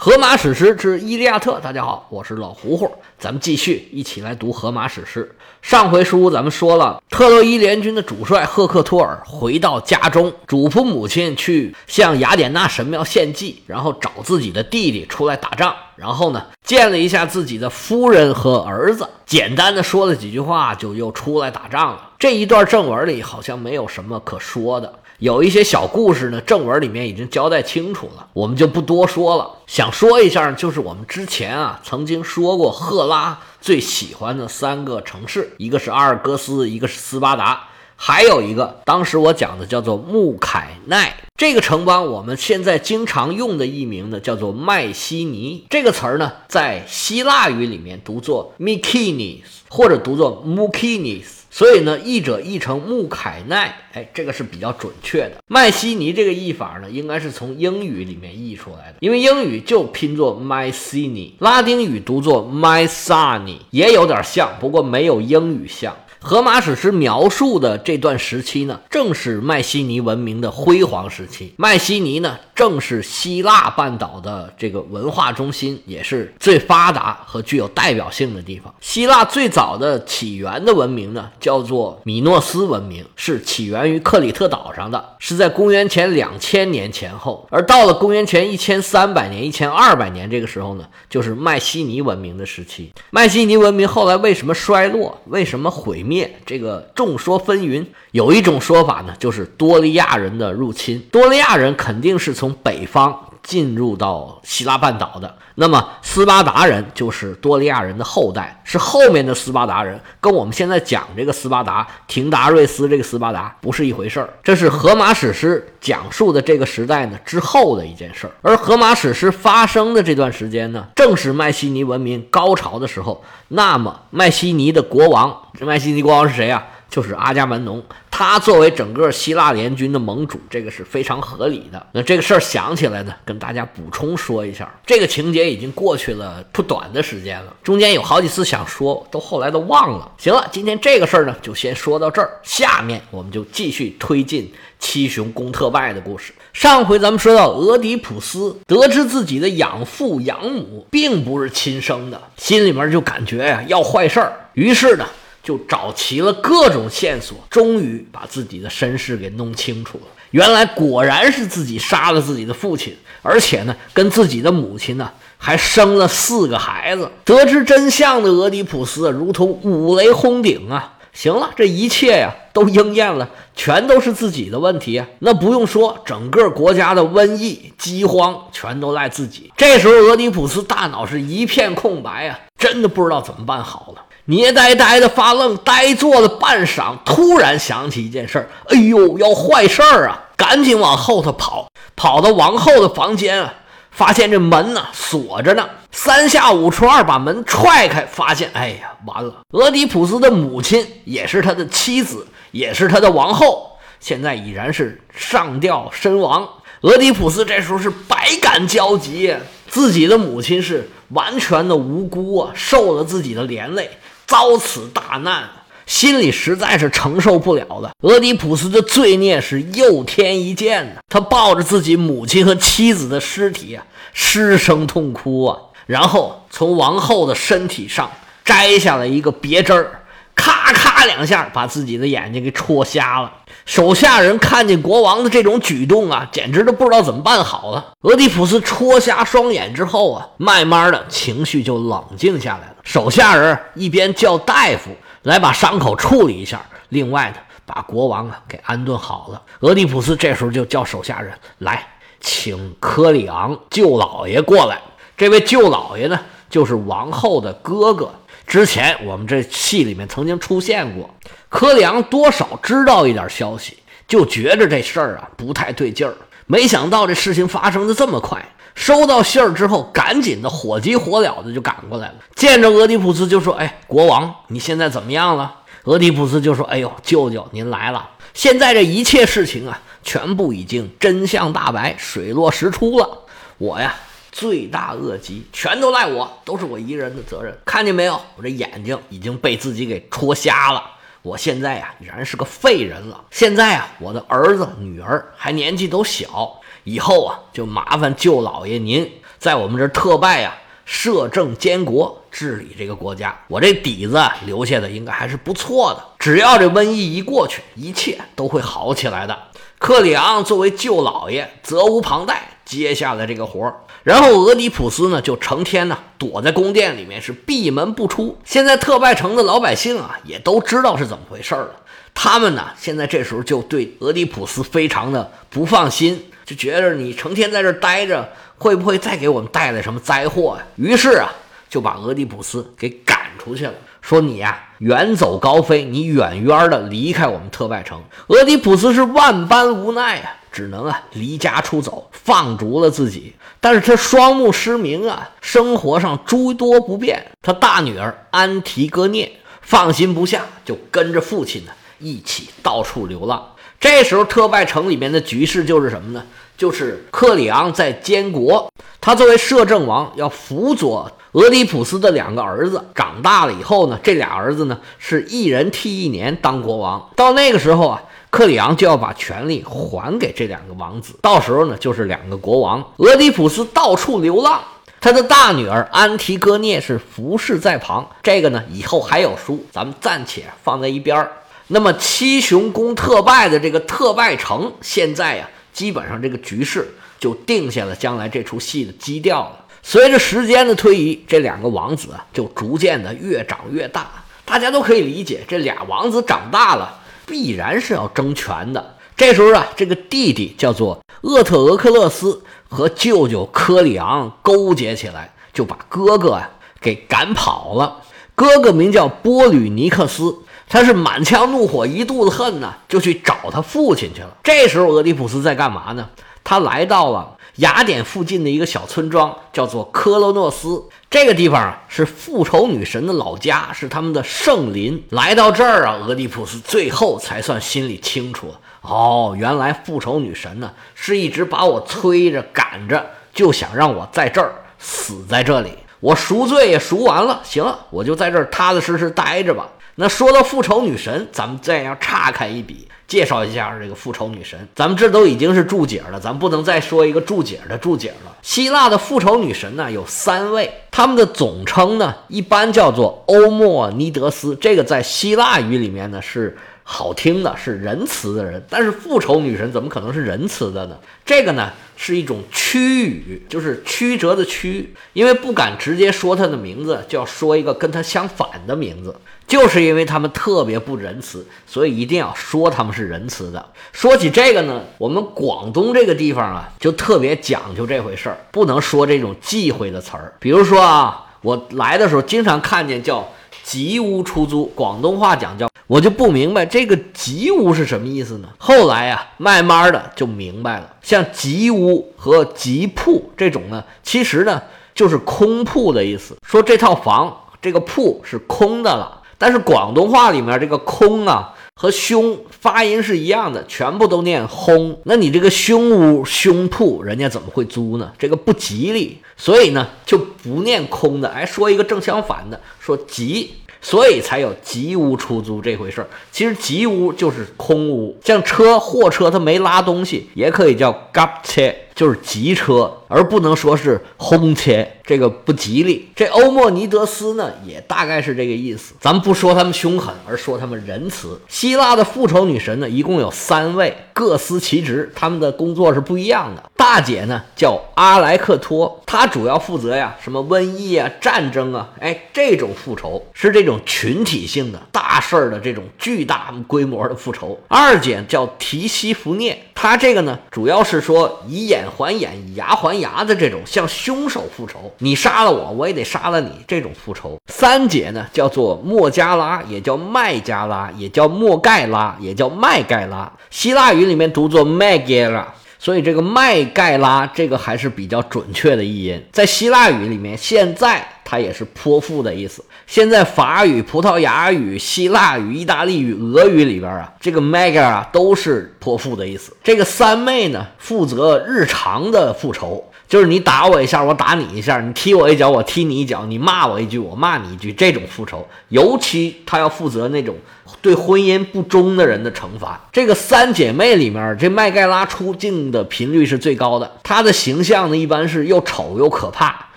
荷马史诗之《伊利亚特》，大家好，我是老胡胡，咱们继续一起来读荷马史诗。上回书咱们说了，特洛伊联军的主帅赫克托尔回到家中，嘱咐母亲去向雅典娜神庙献祭，然后找自己的弟弟出来打仗。然后呢，见了一下自己的夫人和儿子，简单的说了几句话，就又出来打仗了。这一段正文里好像没有什么可说的。有一些小故事呢，正文里面已经交代清楚了，我们就不多说了。想说一下，就是我们之前啊曾经说过，赫拉最喜欢的三个城市，一个是阿尔戈斯，一个是斯巴达，还有一个当时我讲的叫做穆凯奈。这个城邦我们现在经常用的译名呢，叫做麦西尼。这个词儿呢，在希腊语里面读作 Mykinis，或者读作 Mukinis。所以呢，译者译成穆凯奈，哎，这个是比较准确的。麦西尼这个译法呢，应该是从英语里面译出来的，因为英语就拼作 Mycini，拉丁语读作 Mycani，也有点像，不过没有英语像。荷马史诗描述的这段时期呢，正是麦西尼文明的辉煌时期。麦西尼呢，正是希腊半岛的这个文化中心，也是最发达和具有代表性的地方。希腊最早的起源的文明呢，叫做米诺斯文明，是起源于克里特岛上的，是在公元前两千年前后。而到了公元前一千三百年、一千二百年这个时候呢，就是麦西尼文明的时期。麦西尼文明后来为什么衰落？为什么毁？灭这个众说纷纭，有一种说法呢，就是多利亚人的入侵。多利亚人肯定是从北方进入到希腊半岛的。那么斯巴达人就是多利亚人的后代，是后面的斯巴达人，跟我们现在讲这个斯巴达廷达瑞斯这个斯巴达不是一回事儿。这是荷马史诗讲述的这个时代呢之后的一件事儿。而荷马史诗发生的这段时间呢，正是麦西尼文明高潮的时候。那么麦西尼的国王，这麦西尼国王是谁啊？就是阿伽门农，他作为整个希腊联军的盟主，这个是非常合理的。那这个事儿想起来呢，跟大家补充说一下，这个情节已经过去了不短的时间了，中间有好几次想说，都后来都忘了。行了，今天这个事儿呢，就先说到这儿，下面我们就继续推进七雄攻特拜的故事。上回咱们说到，俄狄浦斯得知自己的养父养母并不是亲生的，心里面就感觉呀要坏事儿，于是呢。就找齐了各种线索，终于把自己的身世给弄清楚了。原来果然是自己杀了自己的父亲，而且呢，跟自己的母亲呢还生了四个孩子。得知真相的俄狄浦斯如同五雷轰顶啊！行了，这一切呀都应验了，全都是自己的问题啊！那不用说，整个国家的瘟疫、饥荒全都赖自己。这时候，俄狄浦斯大脑是一片空白啊，真的不知道怎么办好了。捏呆呆的发愣，呆坐了半晌，突然想起一件事儿，哎呦，要坏事儿啊！赶紧往后头跑，跑到王后的房间啊，发现这门呢锁着呢，三下五除二把门踹开，发现，哎呀，完了！俄狄浦斯的母亲也是他的妻子，也是他的王后，现在已然是上吊身亡。俄狄浦斯这时候是百感交集，自己的母亲是完全的无辜啊，受了自己的连累。遭此大难，心里实在是承受不了了。俄狄浦斯的罪孽是又添一件呢。他抱着自己母亲和妻子的尸体啊，失声痛哭啊，然后从王后的身体上摘下了一个别针儿，咔咔两下把自己的眼睛给戳瞎了。手下人看见国王的这种举动啊，简直都不知道怎么办好了。俄狄浦斯戳瞎双眼之后啊，慢慢的情绪就冷静下来了。手下人一边叫大夫来把伤口处理一下，另外呢，把国王啊给安顿好了。俄狄浦斯这时候就叫手下人来，请科里昂舅老爷过来。这位舅老爷呢，就是王后的哥哥。之前我们这戏里面曾经出现过，柯里昂多少知道一点消息，就觉着这事儿啊不太对劲儿。没想到这事情发生的这么快。收到信儿之后，赶紧的火急火燎的就赶过来了。见着俄狄浦斯就说：“哎，国王，你现在怎么样了？”俄狄浦斯就说：“哎呦，舅舅您来了。现在这一切事情啊，全部已经真相大白，水落石出了。我呀，罪大恶极，全都赖我，都是我一个人的责任。看见没有？我这眼睛已经被自己给戳瞎了。我现在呀，已然是个废人了。现在啊，我的儿子女儿还年纪都小。”以后啊，就麻烦舅老爷您在我们这特拜呀，摄政监国，治理这个国家。我这底子留下的应该还是不错的。只要这瘟疫一过去，一切都会好起来的。克里昂作为舅老爷，责无旁贷，接下了这个活儿。然后俄狄浦斯呢，就成天呢躲在宫殿里面，是闭门不出。现在特拜城的老百姓啊，也都知道是怎么回事了。他们呢，现在这时候就对俄狄浦斯非常的不放心，就觉得你成天在这待着，会不会再给我们带来什么灾祸呀？于是啊，就把俄狄浦斯给赶出去了，说你呀，远走高飞，你远远的离开我们特拜城。俄狄浦斯是万般无奈啊，只能啊离家出走，放逐了自己。但是他双目失明啊，生活上诸多不便。他大女儿安提戈涅放心不下，就跟着父亲呢。一起到处流浪。这时候，特拜城里面的局势就是什么呢？就是克里昂在监国，他作为摄政王，要辅佐俄狄浦斯的两个儿子。长大了以后呢，这俩儿子呢是一人替一年当国王。到那个时候啊，克里昂就要把权力还给这两个王子。到时候呢，就是两个国王。俄狄浦斯到处流浪，他的大女儿安提戈涅是服侍在旁。这个呢，以后还有书，咱们暂且放在一边儿。那么七雄攻特拜的这个特拜城，现在呀，基本上这个局势就定下了将来这出戏的基调了。随着时间的推移，这两个王子啊，就逐渐的越长越大。大家都可以理解，这俩王子长大了，必然是要争权的。这时候啊，这个弟弟叫做厄特俄克勒斯，和舅舅科里昂勾结起来，就把哥哥啊给赶跑了。哥哥名叫波吕尼克斯。他是满腔怒火，一肚子恨呢，就去找他父亲去了。这时候，俄狄浦斯在干嘛呢？他来到了雅典附近的一个小村庄，叫做科罗诺斯。这个地方啊，是复仇女神的老家，是他们的圣林。来到这儿啊，俄狄浦斯最后才算心里清楚。哦，原来复仇女神呢，是一直把我催着赶着，就想让我在这儿死在这里。我赎罪也赎完了，行了，我就在这儿踏踏实实待着吧。那说到复仇女神，咱们再要岔开一笔，介绍一下这个复仇女神。咱们这都已经是注解了，咱不能再说一个注解的注解了。希腊的复仇女神呢有三位，他们的总称呢一般叫做欧莫尼德斯，这个在希腊语里面呢是。好听的是仁慈的人，但是复仇女神怎么可能是仁慈的呢？这个呢是一种曲语，就是曲折的曲，因为不敢直接说她的名字，就要说一个跟她相反的名字，就是因为他们特别不仁慈，所以一定要说他们是仁慈的。说起这个呢，我们广东这个地方啊，就特别讲究这回事儿，不能说这种忌讳的词儿。比如说啊，我来的时候经常看见叫。吉屋出租，广东话讲叫，我就不明白这个吉屋是什么意思呢？后来呀，慢慢的就明白了，像吉屋和吉铺这种呢，其实呢就是空铺的意思，说这套房这个铺是空的了。但是广东话里面这个空啊。和凶发音是一样的，全部都念轰。那你这个凶屋、凶铺，人家怎么会租呢？这个不吉利，所以呢就不念空的，哎，说一个正相反的，说吉，所以才有吉屋出租这回事儿。其实吉屋就是空屋，像车、货车它没拉东西，也可以叫 gap 车，就是吉车。而不能说是轰切，这个不吉利。这欧莫尼德斯呢，也大概是这个意思。咱们不说他们凶狠，而说他们仁慈。希腊的复仇女神呢，一共有三位，各司其职，他们的工作是不一样的。大姐呢叫阿莱克托，她主要负责呀，什么瘟疫啊、战争啊，哎，这种复仇是这种群体性的大事儿的这种巨大规模的复仇。二姐叫提西弗涅，她这个呢，主要是说以眼还眼，以牙还。牙的这种向凶手复仇，你杀了我，我也得杀了你。这种复仇，三姐呢叫做莫加拉，也叫麦加拉，也叫莫盖拉，也叫麦盖拉。希腊语里面读作麦盖拉，所以这个麦盖拉这个还是比较准确的译音。在希腊语里面，现在它也是泼妇的意思。现在法语、葡萄牙语、希腊语、意大利语、俄语里边啊，这个 mega 啊都是泼妇的意思。这个三妹呢，负责日常的复仇。就是你打我一下，我打你一下；你踢我一脚，我踢你一脚；你骂我一句，我骂你一句。这种复仇，尤其他要负责那种对婚姻不忠的人的惩罚。这个三姐妹里面，这麦盖拉出镜的频率是最高的。她的形象呢，一般是又丑又可怕，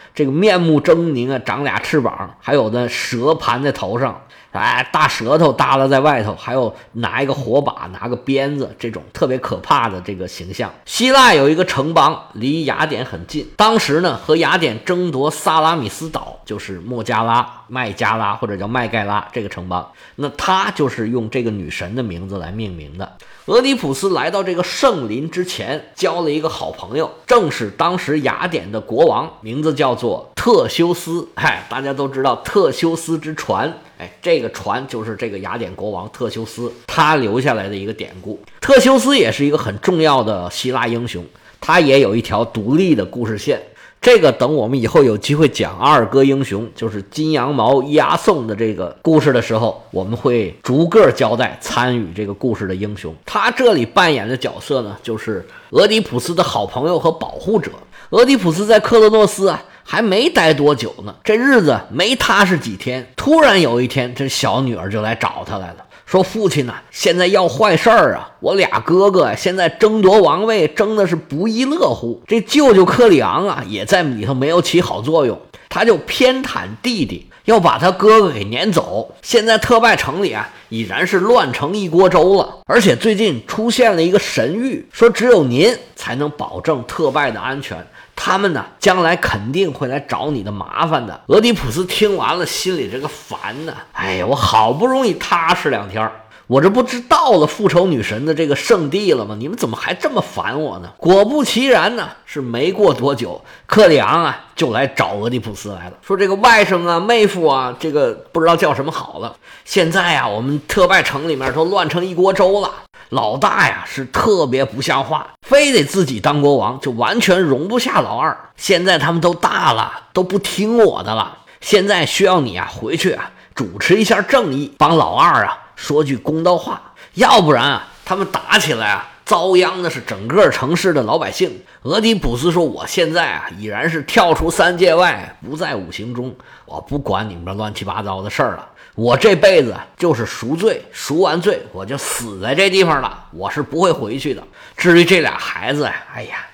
这个面目狰狞啊，长俩翅膀，还有的蛇盘在头上。哎，大舌头耷拉在外头，还有拿一个火把，拿个鞭子，这种特别可怕的这个形象。希腊有一个城邦离雅典很近，当时呢和雅典争夺萨拉米斯岛，就是莫加拉、麦加拉或者叫麦盖拉这个城邦，那他就是用这个女神的名字来命名的。俄狄浦斯来到这个圣林之前，交了一个好朋友，正是当时雅典的国王，名字叫做特修斯。嗨，大家都知道特修斯之船。哎，这个船就是这个雅典国王特修斯他留下来的一个典故。特修斯也是一个很重要的希腊英雄，他也有一条独立的故事线。这个等我们以后有机会讲阿尔戈英雄，就是金羊毛押送的这个故事的时候，我们会逐个交代参与这个故事的英雄。他这里扮演的角色呢，就是俄狄浦斯的好朋友和保护者。俄狄浦斯在克洛诺斯啊。还没待多久呢，这日子没踏实几天。突然有一天，这小女儿就来找他来了，说：“父亲呐，现在要坏事儿啊！我俩哥哥现在争夺王位，争的是不亦乐乎。这舅舅克里昂啊，也在里头没有起好作用，他就偏袒弟弟，要把他哥哥给撵走。现在特拜城里啊，已然是乱成一锅粥了。而且最近出现了一个神谕，说只有您才能保证特拜的安全。”他们呢，将来肯定会来找你的麻烦的。俄狄浦斯听完了，心里这个烦呢。哎呀，我好不容易踏实两天，我这不知到了复仇女神的这个圣地了吗？你们怎么还这么烦我呢？果不其然呢，是没过多久，克里昂啊就来找俄狄浦斯来了，说这个外甥啊、妹夫啊，这个不知道叫什么好了。现在啊，我们特拜城里面都乱成一锅粥了。老大呀，是特别不像话，非得自己当国王，就完全容不下老二。现在他们都大了，都不听我的了。现在需要你啊，回去啊，主持一下正义，帮老二啊说句公道话。要不然啊，他们打起来啊，遭殃的是整个城市的老百姓。俄狄浦斯说：“我现在啊，已然是跳出三界外，不在五行中，我不管你们这乱七八糟的事儿了。”我这辈子就是赎罪，赎完罪我就死在这地方了，我是不会回去的。至于这俩孩子呀，哎呀，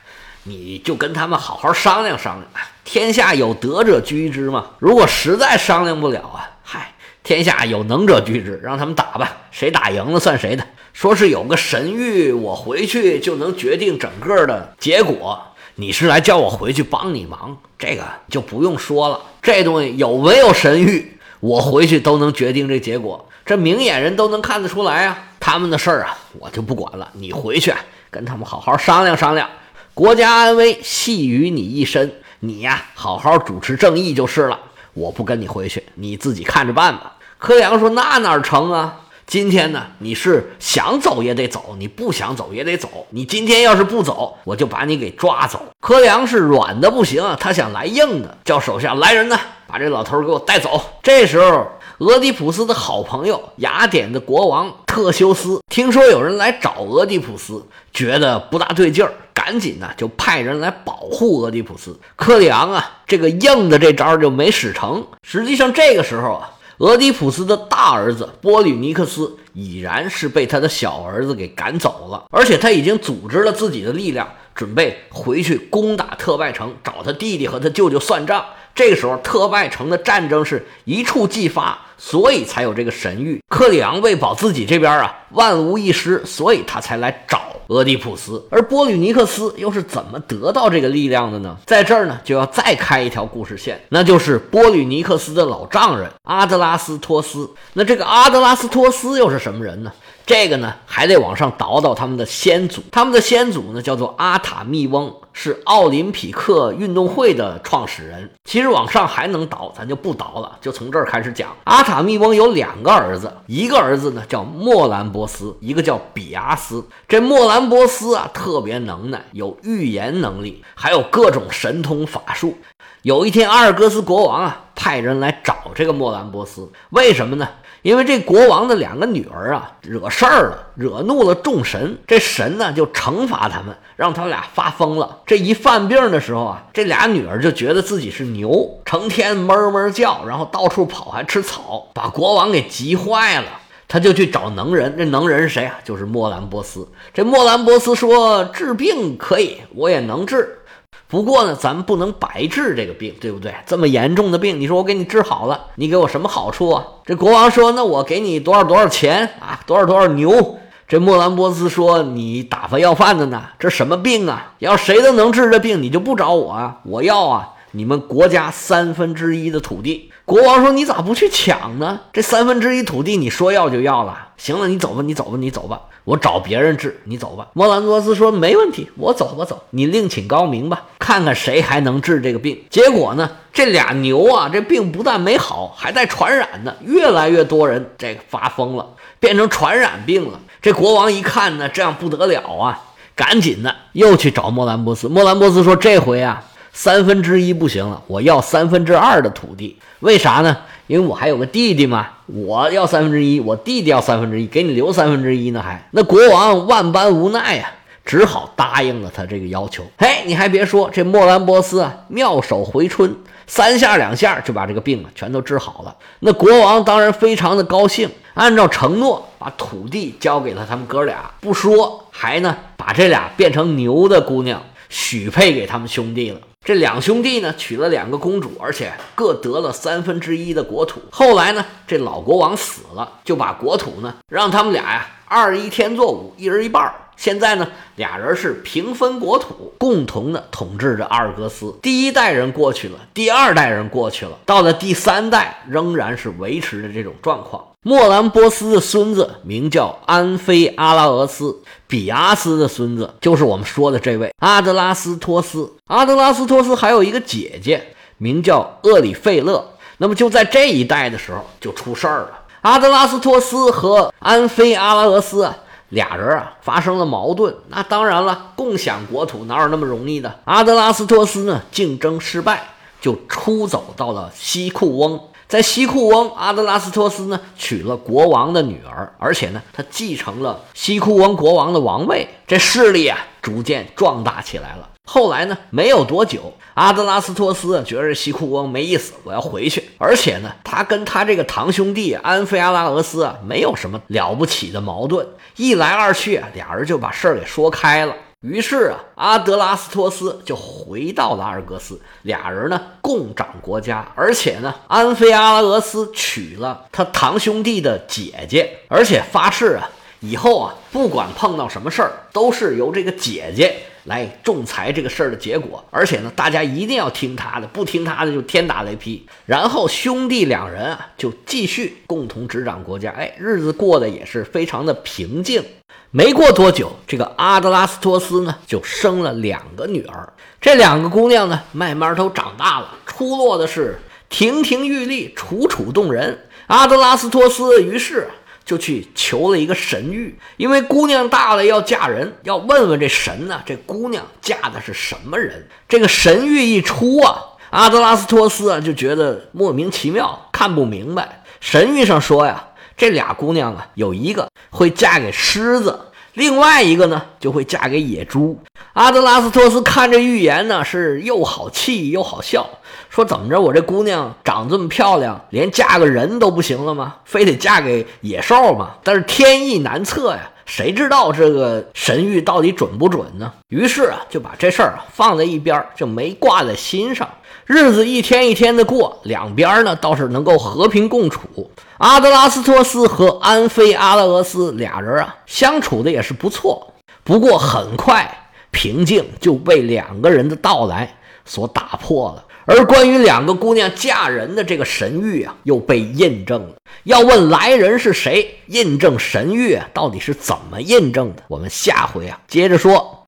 你就跟他们好好商量商量。天下有德者居之嘛。如果实在商量不了啊，嗨，天下有能者居之，让他们打吧，谁打赢了算谁的。说是有个神谕，我回去就能决定整个的结果。你是来叫我回去帮你忙，这个就不用说了。这东西有没有神谕？我回去都能决定这结果，这明眼人都能看得出来啊。他们的事儿啊，我就不管了。你回去跟他们好好商量商量，国家安危系于你一身，你呀好好主持正义就是了。我不跟你回去，你自己看着办吧。柯阳说：“那哪成啊？今天呢，你是想走也得走，你不想走也得走。你今天要是不走，我就把你给抓走。”柯良是软的不行，他想来硬的，叫手下来人呢。把这老头给我带走。这时候，俄狄浦斯的好朋友雅典的国王特修斯听说有人来找俄狄浦斯，觉得不大对劲儿，赶紧呢就派人来保护俄狄浦斯。柯里昂啊，这个硬的这招就没使成。实际上，这个时候啊，俄狄浦斯的大儿子波吕尼克斯已然是被他的小儿子给赶走了，而且他已经组织了自己的力量，准备回去攻打特拜城，找他弟弟和他舅舅算账。这个时候，特拜城的战争是一触即发，所以才有这个神谕。克里昂为保自己这边啊万无一失，所以他才来找俄狄浦斯。而波吕尼克斯又是怎么得到这个力量的呢？在这儿呢，就要再开一条故事线，那就是波吕尼克斯的老丈人阿德拉斯托斯。那这个阿德拉斯托斯又是什么人呢？这个呢，还得往上倒倒他们的先祖。他们的先祖呢，叫做阿塔密翁，是奥林匹克运动会的创始人。其实往上还能倒，咱就不倒了，就从这儿开始讲。阿塔密翁有两个儿子，一个儿子呢叫莫兰波斯，一个叫比阿斯。这莫兰波斯啊，特别能耐，有预言能力，还有各种神通法术。有一天，阿尔戈斯国王啊。派人来找这个莫兰波斯。为什么呢？因为这国王的两个女儿啊，惹事儿了，惹怒了众神，这神呢就惩罚他们，让他俩发疯了。这一犯病的时候啊，这俩女儿就觉得自己是牛，成天哞哞叫，然后到处跑，还吃草，把国王给急坏了。他就去找能人，这能人是谁啊？就是莫兰波斯。这莫兰波斯说治病可以，我也能治。不过呢，咱们不能白治这个病，对不对？这么严重的病，你说我给你治好了，你给我什么好处啊？这国王说：“那我给你多少多少钱啊？多少多少牛？”这莫兰波斯说：“你打发要饭的呢？这什么病啊？要谁都能治这病，你就不找我啊？我要啊！你们国家三分之一的土地。”国王说：“你咋不去抢呢？这三分之一土地，你说要就要了。行了，你走吧，你走吧，你走吧。”我找别人治，你走吧。莫兰多斯说：“没问题，我走吧，走。你另请高明吧，看看谁还能治这个病。”结果呢，这俩牛啊，这病不但没好，还在传染呢。越来越多人这个发疯了，变成传染病了。这国王一看呢，这样不得了啊，赶紧的又去找莫兰波斯。莫兰波斯说：“这回啊，三分之一不行了，我要三分之二的土地。为啥呢？”因为我还有个弟弟嘛，我要三分之一，我弟弟要三分之一，给你留三分之一呢，还那国王万般无奈呀，只好答应了他这个要求。嘿，你还别说，这莫兰波斯啊，妙手回春，三下两下就把这个病啊全都治好了。那国王当然非常的高兴，按照承诺把土地交给了他们哥俩，不说还呢把这俩变成牛的姑娘许配给他们兄弟了。这两兄弟呢，娶了两个公主，而且各得了三分之一的国土。后来呢，这老国王死了，就把国土呢让他们俩呀二一天作五，一人一半。现在呢，俩人是平分国土，共同的统治着阿尔戈斯。第一代人过去了，第二代人过去了，到了第三代，仍然是维持着这种状况。莫兰波斯的孙子名叫安菲阿拉俄斯，比阿斯的孙子就是我们说的这位阿德拉斯托斯。阿德拉斯托斯还有一个姐姐，名叫厄里费勒。那么就在这一代的时候就出事儿了。阿德拉斯托斯和安菲阿拉俄斯俩人啊发生了矛盾。那当然了，共享国土哪有那么容易的？阿德拉斯托斯呢竞争失败，就出走到了西库翁。在西库翁，阿德拉斯托斯呢娶了国王的女儿，而且呢，他继承了西库翁国王的王位，这势力啊逐渐壮大起来了。后来呢，没有多久，阿德拉斯托斯觉得西库翁没意思，我要回去。而且呢，他跟他这个堂兄弟安菲阿拉俄斯啊，没有什么了不起的矛盾，一来二去，俩人就把事儿给说开了。于是啊，阿德拉斯托斯就回到了阿尔戈斯，俩人呢共掌国家，而且呢，安菲阿拉俄斯娶了他堂兄弟的姐姐，而且发誓啊，以后啊，不管碰到什么事儿，都是由这个姐姐来仲裁这个事儿的结果，而且呢，大家一定要听他的，不听他的就天打雷劈。然后兄弟两人啊，就继续共同执掌国家，哎，日子过得也是非常的平静。没过多久，这个阿德拉斯托斯呢就生了两个女儿。这两个姑娘呢，慢慢都长大了，出落的是亭亭玉立、楚楚动人。阿德拉斯托斯于是就去求了一个神谕，因为姑娘大了要嫁人，要问问这神呢，这姑娘嫁的是什么人？这个神谕一出啊，阿德拉斯托斯啊就觉得莫名其妙，看不明白。神谕上说呀。这俩姑娘啊，有一个会嫁给狮子，另外一个呢就会嫁给野猪。阿德拉斯托斯看这预言呢，是又好气又好笑，说怎么着，我这姑娘长这么漂亮，连嫁个人都不行了吗？非得嫁给野兽吗？但是天意难测呀，谁知道这个神谕到底准不准呢？于是啊，就把这事儿啊放在一边，就没挂在心上。日子一天一天的过，两边呢倒是能够和平共处。阿德拉斯托斯和安菲阿拉俄斯俩人啊，相处的也是不错。不过很快，平静就被两个人的到来所打破了。而关于两个姑娘嫁人的这个神谕啊，又被印证了。要问来人是谁，印证神谕到底是怎么印证的？我们下回啊接着说。